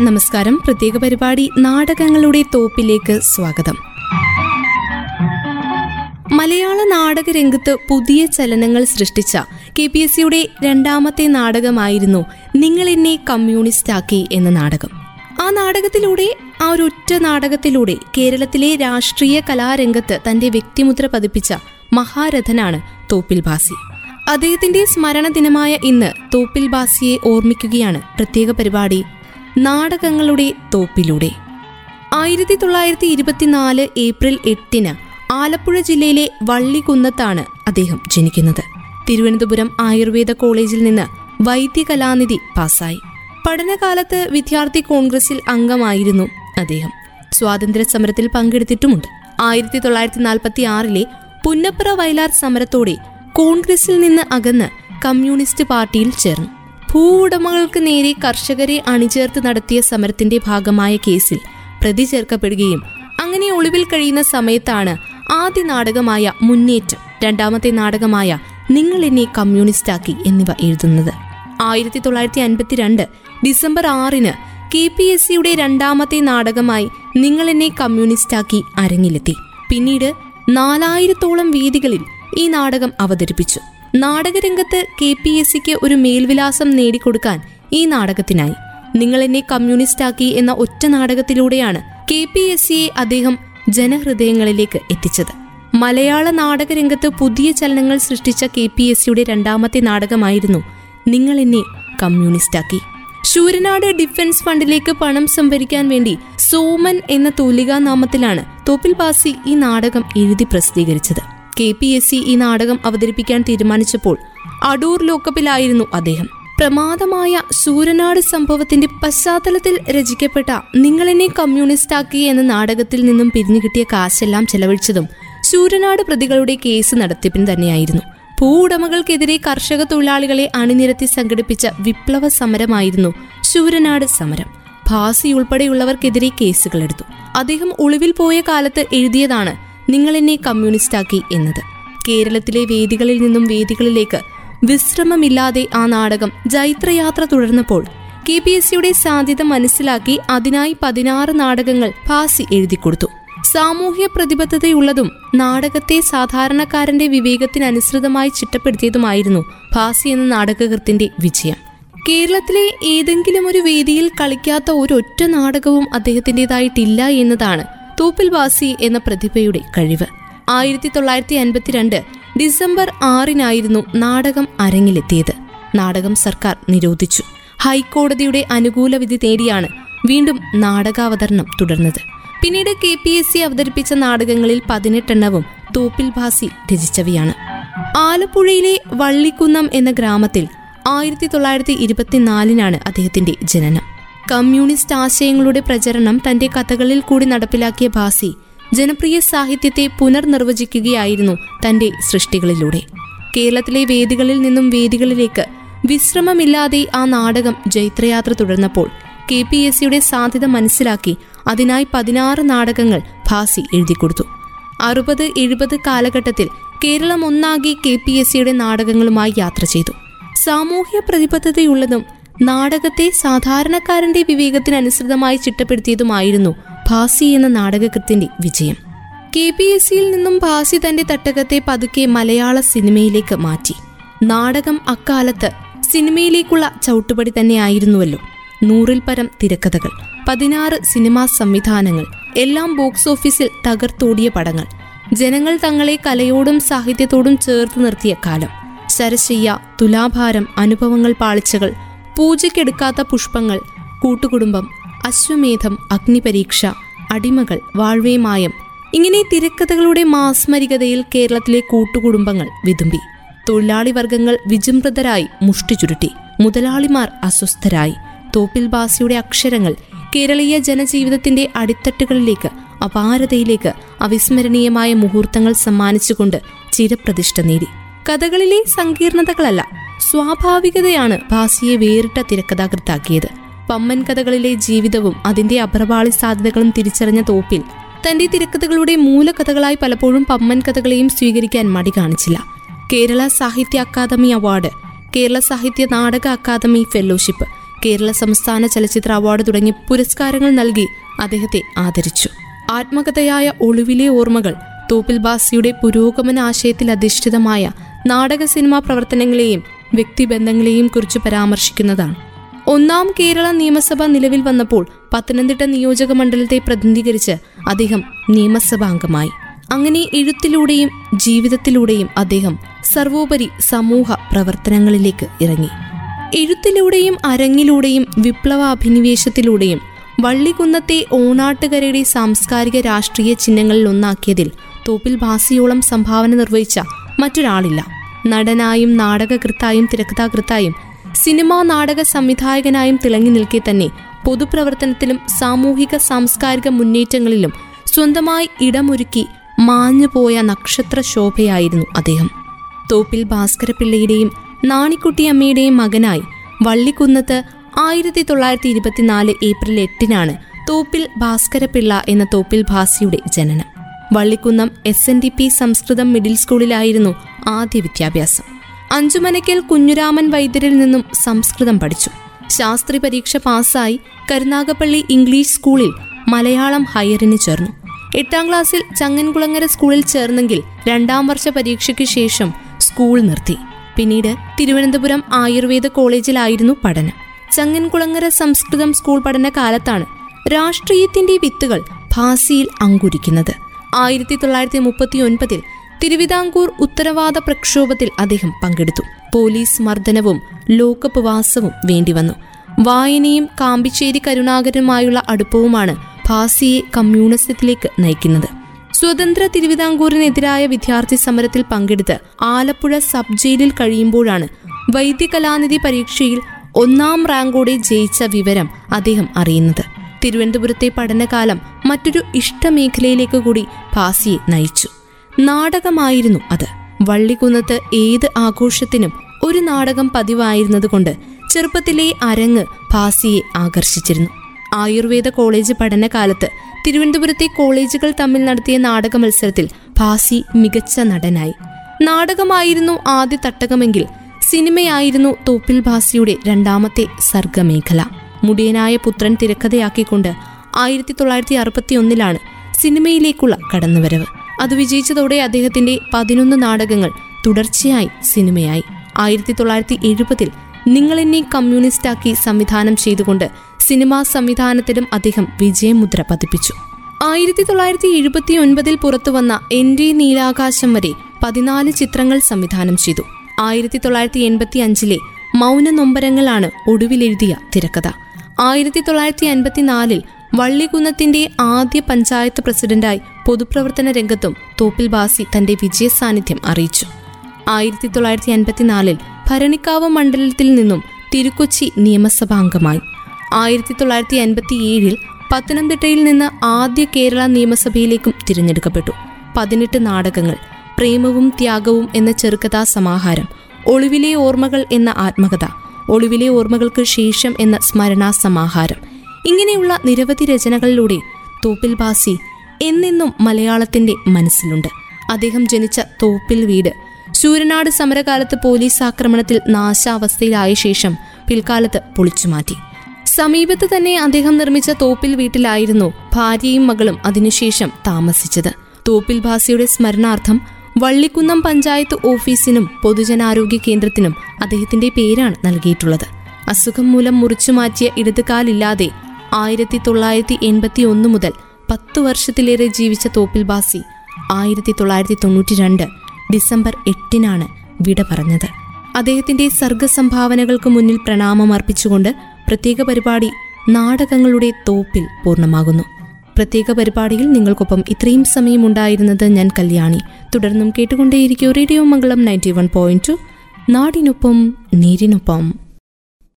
നമസ്കാരം. പ്രത്യേക പരിപാടി നാടകങ്ങളുടെ തോപ്പിലേക്ക് സ്വാഗതം. മലയാള നാടക രംഗത്ത് പുതിയ ചലനങ്ങൾ സൃഷ്ടിച്ച കെ പി എസ് സിയുടെ രണ്ടാമത്തെ നാടകമായിരുന്നു നിങ്ങൾ എന്നെ കമ്മ്യൂണിസ്റ്റാക്കി എന്ന നാടകം. ആ നാടകത്തിലൂടെ ആ ഒരൊറ്റ നാടകത്തിലൂടെ കേരളത്തിലെ രാഷ്ട്രീയ കലാരംഗത്ത് തന്റെ വ്യക്തിമുദ്ര പതിപ്പിച്ച മഹാരഥനാണ് തോപ്പിൽ ഭാസി അദ്ദേഹത്തിന്റെ സ്മരണ ദിനമായ ഇന്ന് തോപ്പിൽ ബാസിയെ ഓർമ്മിക്കുകയാണ് പ്രത്യേക പരിപാടി നാടകങ്ങളുടെ തോപ്പിലൂടെ. ആയിരത്തി തൊള്ളായിരത്തി ഇരുപത്തിനാല് ഏപ്രിൽ എട്ടിന് ആലപ്പുഴ ജില്ലയിലെ വള്ളികുന്നത്താണ് അദ്ദേഹം ജനിക്കുന്നത്. തിരുവനന്തപുരം ആയുർവേദ കോളേജിൽ നിന്ന് വൈദ്യകലാനിധി പാസായി പഠനകാലത്ത് വിദ്യാർത്ഥി കോൺഗ്രസിൽ അംഗമായിരുന്നു അദ്ദേഹം. സ്വാതന്ത്ര്യ സമരത്തിൽ പങ്കെടുത്തിട്ടുമുണ്ട്. ആയിരത്തി തൊള്ളായിരത്തി നാൽപ്പത്തി ആറിലെ പുന്നപ്പുറ വയലാർ സമരത്തോടെ കോൺഗ്രസിൽ നിന്ന് അകന്ന് കമ്മ്യൂണിസ്റ്റ് പാർട്ടിയിൽ ചേർന്നു. ഭൂവുടമകൾക്ക് നേരെ കർഷകരെ അണിചേർത്ത് നടത്തിയ സമരത്തിന്റെ ഭാഗമായ കേസിൽ പ്രതി ചേർക്കപ്പെടുകയും അങ്ങനെ ഒളിവിൽ കഴിയുന്ന സമയത്താണ് ആദ്യ നാടകമായ മുന്നേറ്റം രണ്ടാമത്തെ നാടകമായ നിങ്ങൾ എന്നെ കമ്മ്യൂണിസ്റ്റാക്കി എന്നിവ എഴുതുന്നത്. ആയിരത്തി തൊള്ളായിരത്തി അൻപത്തിരണ്ട് ഡിസംബർ ആറിന് കെ പി എസ് സിയുടെ രണ്ടാമത്തെ നാടകമായി നിങ്ങൾ എന്നെ കമ്മ്യൂണിസ്റ്റാക്കി അരങ്ങിലെത്തി. പിന്നീട് നാലായിരത്തോളം വേദികളിൽ ഈ നാടകം അവതരിപ്പിച്ചു. നാടകരംഗത്ത് കെ പി എസ് സിക്ക് ഒരു മേൽവിലാസം നേടിക്കൊടുക്കാൻ ഈ നാടകത്തിനായി. നിങ്ങൾ എന്നെ കമ്മ്യൂണിസ്റ്റ് ആക്കി എന്ന ഒറ്റ നാടകത്തിലൂടെയാണ് കെ പി എസ് സിയെ അദ്ദേഹം ജനഹൃദയങ്ങളിലേക്ക് എത്തിച്ചത്. മലയാള നാടകരംഗത്ത് പുതിയ ചലനങ്ങൾ സൃഷ്ടിച്ച കെ പി എസ് സിയുടെ രണ്ടാമത്തെ നാടകമായിരുന്നു നിങ്ങൾ എന്നെ കമ്മ്യൂണിസ്റ്റ് ആക്കി ശൂരനാട് ഡിഫൻസ് ഫണ്ടിലേക്ക് പണം സംഭരിക്കാൻ വേണ്ടി സോമൻ എന്ന തൂലികാനാമത്തിലാണ് തോപ്പിൽ ബാസി ഈ നാടകം എഴുതി പ്രസിദ്ധീകരിച്ചത്. കെ പി എസ് സി ഈ നാടകം അവതരിപ്പിക്കാൻ തീരുമാനിച്ചപ്പോൾ അടൂർ ലോക്കപ്പിലായിരുന്നു അദ്ദേഹം. പ്രമാദമായ സൂരനാട് സംഭവത്തിന്റെ പശ്ചാത്തലത്തിൽ രചിക്കപ്പെട്ട നിങ്ങളെന്നെ കമ്മ്യൂണിസ്റ്റാക്കി എന്ന നാടകത്തിൽ നിന്നും പിരിഞ്ഞു കിട്ടിയ കാശെല്ലാം ചെലവഴിച്ചതും സൂരനാട് പ്രതികളുടെ കേസ് നടത്തിപ്പിന് തന്നെയായിരുന്നു. ഭൂ ഉടമകൾക്കെതിരെ കർഷക തൊഴിലാളികളെ അണിനിരത്തി സംഘടിപ്പിച്ച വിപ്ലവ സമരമായിരുന്നു ശൂരനാട് സമരം. ഭാസി ഉൾപ്പെടെയുള്ളവർക്കെതിരെ കേസുകളെടുത്തു. അദ്ദേഹം ഒളിവിൽ പോയ കാലത്ത് എഴുതിയതാണ് നിങ്ങൾ എന്നെ കമ്മ്യൂണിസ്റ്റാക്കി എന്നത്. കേരളത്തിലെ വേദികളിൽ നിന്നും വേദികളിലേക്ക് വിശ്രമമില്ലാതെ ആ നാടകം ജൈത്രയാത്ര തുടർന്നപ്പോൾ കെ പി എസ് സിയുടെ സാധ്യത മനസ്സിലാക്കി അതിനായി പതിനാറ് നാടകങ്ങൾ ഭാസി എഴുതിക്കൊടുത്തു. സാമൂഹ്യ പ്രതിബദ്ധതയുള്ളതും നാടകത്തെ സാധാരണക്കാരന്റെ വിവേകത്തിനനുസൃതമായി ചിട്ടപ്പെടുത്തിയതുമായിരുന്നു ഭാസി എന്ന നാടകകൃത്തിന്റെ വിജയം. കേരളത്തിലെ ഏതെങ്കിലും ഒരു വേദിയിൽ കളിക്കാത്ത ഒരൊറ്റ നാടകവും അദ്ദേഹത്തിന്റെതായിട്ടില്ല എന്നതാണ് തൂപ്പിൽ വാസി എന്ന പ്രതിഭയുടെ കഴിവ്. ആയിരത്തി തൊള്ളായിരത്തി അൻപത്തിരണ്ട് ഡിസംബർ ആറിനായിരുന്നു നാടകം അരങ്ങിലെത്തിയത്. നാടകം സർക്കാർ നിരോധിച്ചു. ഹൈക്കോടതിയുടെ അനുകൂല വിധി തേടിയാണ് വീണ്ടും നാടകാവതരണം തുടർന്നത്. പിന്നീട് കെ പി എസ് സി അവതരിപ്പിച്ച നാടകങ്ങളിൽ പതിനെട്ടെണ്ണവും തൂപ്പിൽ ഭാസി രചിച്ചവയാണ്. ആലപ്പുഴയിലെ വള്ളിക്കുന്നം എന്ന ഗ്രാമത്തിൽ ആയിരത്തി തൊള്ളായിരത്തി ഇരുപത്തിനാലിനാണ് അദ്ദേഹത്തിന്റെ ജനനം. കമ്മ്യൂണിസ്റ്റ് ആശയങ്ങളുടെ പ്രചരണം തന്റെ കഥകളിൽ കൂടി നടപ്പിലാക്കിയ ഭാസി ജനപ്രിയ സാഹിത്യത്തെ പുനർനിർവചിക്കുകയായിരുന്നു തന്റെ സൃഷ്ടികളിലൂടെ. കേരളത്തിലെ വേദികളിൽ നിന്നും വേദികളിലേക്ക് വിശ്രമമില്ലാതെ ആ നാടകം ജൈത്രയാത്ര തുടർന്നപ്പോൾ കെ പി എസ് സിയുടെ സാധ്യത മനസ്സിലാക്കി അതിനായി പതിനാറ് നാടകങ്ങൾ ഭാസി എഴുതിക്കൊടുത്തു. അറുപത് എഴുപത് കാലഘട്ടത്തിൽ കേരളം ഒന്നാകെ കെ പി എസ് സിയുടെ നാടകങ്ങളുമായി യാത്ര ചെയ്തു. സാമൂഹ്യ പ്രതിബദ്ധതയുള്ളതും നാടകത്തെ സാധാരണക്കാരന്റെ വിവേകത്തിനനുസൃതമായി ചിട്ടപ്പെടുത്തിയതുമായിരുന്നു ഭാസി എന്ന നാടകകൃത്തിന്റെ വിജയം. കെ പി എസ് സിയിൽ നിന്നും ഭാസി തന്റെ തട്ടകത്തെ പതുക്കെ മലയാള സിനിമയിലേക്ക് മാറ്റി. നാടകം അക്കാലത്ത് സിനിമയിലേക്കുള്ള ചവിട്ടുപടി തന്നെയായിരുന്നുവല്ലോ. നൂറിൽ പരം തിരക്കഥകൾ പതിനാറ് സിനിമാ സംവിധാനങ്ങൾ എല്ലാം ബോക്സ് ഓഫീസിൽ തകർത്തോടിയ പടങ്ങൾ ജനങ്ങൾ തങ്ങളെ കലയോടും സാഹിത്യത്തോടും ചേർത്ത് നിർത്തിയ കാലം. ശരശയ്യ തുലാഭാരം അനുഭവങ്ങൾ പാളിച്ചകൾ പൂജയ്ക്കെടുക്കാത്ത പുഷ്പങ്ങൾ കൂട്ടുകുടുംബം അശ്വമേധം അഗ്നിപരീക്ഷ അടിമകൾ വാഴ്വേമായം ഇങ്ങനെ തിരക്കഥകളുടെ മാസ്മരികതയിൽ കേരളത്തിലെ കൂട്ടുകുടുംബങ്ങൾ വിതുമ്പി. തൊഴിലാളി വർഗങ്ങൾ മുഷ്ടി ചുരുട്ടി. മുതലാളിമാർ അസ്വസ്ഥരായി. തോപ്പിൽ ബാസിയുടെ അക്ഷരങ്ങൾ കേരളീയ ജനജീവിതത്തിന്റെ അടിത്തട്ടുകളിലേക്ക് അപാരതയിലേക്ക് അവിസ്മരണീയമായ മുഹൂർത്തങ്ങൾ സമ്മാനിച്ചുകൊണ്ട് ചിരപ്രതിഷ്ഠ നേടി. കഥകളിലെ സങ്കീർണതകളല്ല സ്വാഭാവികതയാണ് ഭാസിയെ വേറിട്ട തിരക്കഥാകൃത്താക്കിയത്. പമ്മൻ കഥകളിലെ ജീവിതവും അതിന്റെ അഭ്രപാളി സാധ്യതകളും തിരിച്ചറിഞ്ഞ തോപ്പിൽ തന്റെ തിരക്കഥകളുടെ മൂലകഥകളായി പലപ്പോഴും പമ്മൻ കഥകളെയും സ്വീകരിക്കാൻ മടി കാണിച്ചില്ല. കേരള സാഹിത്യ അക്കാദമി അവാർഡ് കേരള സാഹിത്യ നാടക അക്കാദമി ഫെലോഷിപ്പ് കേരള സംസ്ഥാന ചലച്ചിത്ര അവാർഡ് തുടങ്ങി പുരസ്കാരങ്ങൾ നൽകി അദ്ദേഹത്തെ ആദരിച്ചു. ആത്മകഥയായ ഒളിവിലെ ഓർമ്മകൾ തോപ്പിൽ ബാസിയുടെ പുരോഗമന ആശയത്തിൽ അധിഷ്ഠിതമായ നാടക സിനിമാ പ്രവർത്തനങ്ങളെയും വ്യക്തിബന്ധങ്ങളെയും കുറിച്ച് പരാമർശിക്കുന്നതാണ്. ഒന്നാം കേരള നിയമസഭ നിലവിൽ വന്നപ്പോൾ പത്തനംതിട്ട നിയോജക മണ്ഡലത്തെ പ്രതിനിധീകരിച്ച് അദ്ദേഹം നിയമസഭാംഗമായി. അങ്ങനെ എഴുത്തിലൂടെയും ജീവിതത്തിലൂടെയും അദ്ദേഹം സർവോപരി സമൂഹ പ്രവർത്തനങ്ങളിലേക്ക് ഇറങ്ങി. എഴുത്തിലൂടെയും അരങ്ങിലൂടെയും വിപ്ലവ അഭിനിവേശത്തിലൂടെയും വള്ളികുന്നത്തെ ഓണാട്ടുകരയുടെ സാംസ്കാരിക രാഷ്ട്രീയ ചിഹ്നങ്ങളിൽ ഒന്നാക്കിയതിൽ തോപ്പിൽ ഭാസിയോളം സംഭാവന നിർവഹിച്ച മറ്റൊരാളില്ല. നടനായും നാടകകൃത്തായും തിരക്കഥാകൃത്തായും സിനിമാ നാടക സംവിധായകനായും തിളങ്ങി നിൽക്കെ തന്നെ പൊതുപ്രവർത്തനത്തിലും സാമൂഹിക സാംസ്കാരിക മുന്നേറ്റങ്ങളിലും സ്വന്തമായി ഇടമൊരുക്കി മാഞ്ഞുപോയ നക്ഷത്ര ശോഭയായിരുന്നു അദ്ദേഹം. തോപ്പിൽ ഭാസ്കരപിള്ളയുടെയും നാണിക്കുട്ടിയമ്മയുടെയും മകനായി വള്ളിക്കുന്നത്ത് ആയിരത്തി തൊള്ളായിരത്തി ഇരുപത്തിനാല് ഏപ്രിൽ എട്ടിനാണ് തോപ്പിൽ ഭാസ്കരപിള്ള എന്ന തോപ്പിൽ ഭാസിയുടെ ജനനം. Vallikunnam S N D P Samskritham middle സ്കൂളിലായിരുന്നു ആദ്യ വിദ്യാഭ്യാസം. അഞ്ചുമനയ്ക്കൽ കുഞ്ഞുരാമൻ വൈദ്യരിൽ നിന്നും സംസ്കൃതം പഠിച്ചു. ശാസ്ത്രി പരീക്ഷ പാസ്സായി കരുനാഗപ്പള്ളി ഇംഗ്ലീഷ് സ്കൂളിൽ മലയാളം ഹയറിന് ചേർന്നു. എട്ടാം ക്ലാസ്സിൽ ചങ്ങൻകുളങ്ങര സ്കൂളിൽ ചേർന്നെങ്കിൽ രണ്ടാം വർഷ പരീക്ഷയ്ക്ക് ശേഷം സ്കൂൾ നിർത്തി. പിന്നീട് തിരുവനന്തപുരം ആയുർവേദ കോളേജിലായിരുന്നു പഠനം. ചങ്ങൻകുളങ്ങര സംസ്കൃതം സ്കൂൾ പഠന കാലത്താണ് രാഷ്ട്രീയത്തിന്റെ വിത്തുകൾ ഭാസിയിൽ അങ്കുരിക്കുന്നത്. ആയിരത്തി തൊള്ളായിരത്തി മുപ്പത്തി ഒൻപതിൽ തിരുവിതാംകൂർ ഉത്തരവാദ പ്രക്ഷോഭത്തിൽ അദ്ദേഹം പങ്കെടുത്തു. പോലീസ് മർദ്ദനവും ലോകപ്പ് വാസവും വേണ്ടിവന്നു. വായനയും കാമ്പിച്ചേരി കരുണാകരനുമായുള്ള അടുപ്പവുമാണ് ഭാസിയെ കമ്മ്യൂണിസത്തിലേക്ക് നയിക്കുന്നത്. സ്വതന്ത്ര തിരുവിതാംകൂറിനെതിരായ വിദ്യാർത്ഥി സമരത്തിൽ പങ്കെടുത്ത് ആലപ്പുഴ സബ് ജയിലിൽ കഴിയുമ്പോഴാണ് വൈദ്യകലാനിധി പരീക്ഷയിൽ ഒന്നാം റാങ്കോടെ ജയിച്ച വിവരം അദ്ദേഹം അറിയുന്നത്. തിരുവനന്തപുരത്തെ പഠനകാലം മറ്റൊരു ഇഷ്ടമേഖലയിലേക്ക് കൂടി ഭാസിയെ നയിച്ചു. നാടകമായിരുന്നു അത്. വള്ളിക്കുന്നത്ത് ഏത് ആഘോഷത്തിനും ഒരു നാടകം പതിവായിരുന്നതുകൊണ്ട് ചെറുപ്പത്തിലെ അരങ്ങ് ഭാസിയെ ആകർഷിച്ചിരുന്നു. ആയുർവേദ കോളേജ് പഠനകാലത്ത് തിരുവനന്തപുരത്തെ കോളേജുകൾ തമ്മിൽ നടത്തിയ നാടക മത്സരത്തിൽ ഭാസി മികച്ച നടനായി. നാടകമായിരുന്നു ആദ്യ തട്ടകമെങ്കിൽ സിനിമയായിരുന്നു തോപ്പിൽ ഭാസിയുടെ രണ്ടാമത്തെ സർഗമേഖല. മുടിയനായ പുത്രൻ തിരക്കഥയാക്കിക്കൊണ്ട് ആയിരത്തി തൊള്ളായിരത്തി അറുപത്തി ഒന്നിലാണ് സിനിമയിലേക്കുള്ള കടന്നുവരവ്. അത് വിജയിച്ചതോടെ അദ്ദേഹത്തിന്റെ പതിനൊന്ന് നാടകങ്ങൾ തുടർച്ചയായി സിനിമയായി. ആയിരത്തി തൊള്ളായിരത്തി എഴുപതിൽ നിങ്ങളെന്നെ കമ്മ്യൂണിസ്റ്റാക്കി സംവിധാനം ചെയ്തുകൊണ്ട് സിനിമാ സംവിധാനത്തിലും അദ്ദേഹം വിജയമുദ്ര പതിപ്പിച്ചു. ആയിരത്തി തൊള്ളായിരത്തി എഴുപത്തി ഒൻപതിൽ പുറത്തുവന്ന എന്റെ നീലാകാശം വരെ പതിനാല് ചിത്രങ്ങൾ സംവിധാനം ചെയ്തു. ആയിരത്തി തൊള്ളായിരത്തി എൺപത്തി അഞ്ചിലെ മൗന നൊമ്പരങ്ങളാണ് ഒടുവിലെഴുതിയ തിരക്കഥ. ആയിരത്തി തൊള്ളായിരത്തി അൻപത്തിനാലിൽ വള്ളികുന്നത്തിന്റെ ആദ്യ പഞ്ചായത്ത് പ്രസിഡന്റായി പൊതുപ്രവർത്തന രംഗത്തും തോപ്പിൽ ബാസി തന്റെ വിജയ സാന്നിധ്യം അറിയിച്ചു. ആയിരത്തി തൊള്ളായിരത്തി അൻപത്തിനാലിൽ ഭരണിക്കാവ് മണ്ഡലത്തിൽ നിന്നും തിരുക്കൊച്ചി നിയമസഭാംഗമായി ആയിരത്തി തൊള്ളായിരത്തി അൻപത്തിയേഴിൽ പത്തനംതിട്ടയിൽ നിന്ന് ആദ്യ കേരള നിയമസഭയിലേക്കും തിരഞ്ഞെടുക്കപ്പെട്ടു. പതിനെട്ട് നാടകങ്ങൾ പ്രേമവും ത്യാഗവും എന്ന ചെറുകഥാ സമാഹാരം ഒളിവിലെ ഓർമ്മകൾ എന്ന ആത്മകഥ ഒളിവിലെ ഓർമ്മകൾക്ക് ശേഷം എന്ന സ്മരണാ സമാഹാരം ഇങ്ങനെയുള്ള നിരവധി രചനകളിലൂടെ തോപ്പിൽ ബാസി എന്നെന്നും മലയാളത്തിന്റെ മനസ്സിലുണ്ട്. അദ്ദേഹം ജനിച്ച തോപ്പിൽ വീട് ശൂരനാട് സമരകാലത്ത് പോലീസ് ആക്രമണത്തിൽ നാശാവസ്ഥയിലായ ശേഷം പിൽക്കാലത്ത് പൊളിച്ചുമാറ്റി സമീപത്ത് തന്നെ അദ്ദേഹം നിർമ്മിച്ച തോപ്പിൽ വീട്ടിലായിരുന്നു ഭാര്യയും മകളും അതിനുശേഷം താമസിച്ചത്. തോപ്പിൽ ഭാസിയുടെ സ്മരണാർത്ഥം വള്ളിക്കുന്നം പഞ്ചായത്ത് ഓഫീസിനും പൊതുജനാരോഗ്യ കേന്ദ്രത്തിനും അദ്ദേഹത്തിന്റെ പേരാണ് നൽകിയിട്ടുള്ളത്. അസുഖം മൂലം മുറിച്ചു മാറ്റിയ ഇടതുകാലില്ലാതെ ആയിരത്തി തൊള്ളായിരത്തി എൺപത്തി ഒന്ന് മുതൽ പത്ത് വർഷത്തിലേറെ ജീവിച്ച തോപ്പിൽ ബാസി ആയിരത്തി തൊള്ളായിരത്തി തൊണ്ണൂറ്റി രണ്ട് ഡിസംബർ എട്ടിനാണ് വിട പറഞ്ഞത്. അദ്ദേഹത്തിന്റെ സർഗസംഭാവനകൾക്ക് മുന്നിൽ പ്രണാമം അർപ്പിച്ചുകൊണ്ട് പ്രത്യേക പരിപാടി നാടകങ്ങളുടെ തോപ്പിൽ പൂർണമാകുന്നു. പ്രത്യേക പരിപാടിയിൽ നിങ്ങൾക്കൊപ്പം ഇത്രയും സമയം ഉണ്ടായിരുന്നത് ഞാൻ കല്യാണി. തുടർന്നും കേട്ടുകൊണ്ടേയിരിക്കും radio Mangalam ninety one point two. നാടിനൊപ്പം നീരിനൊപ്പം.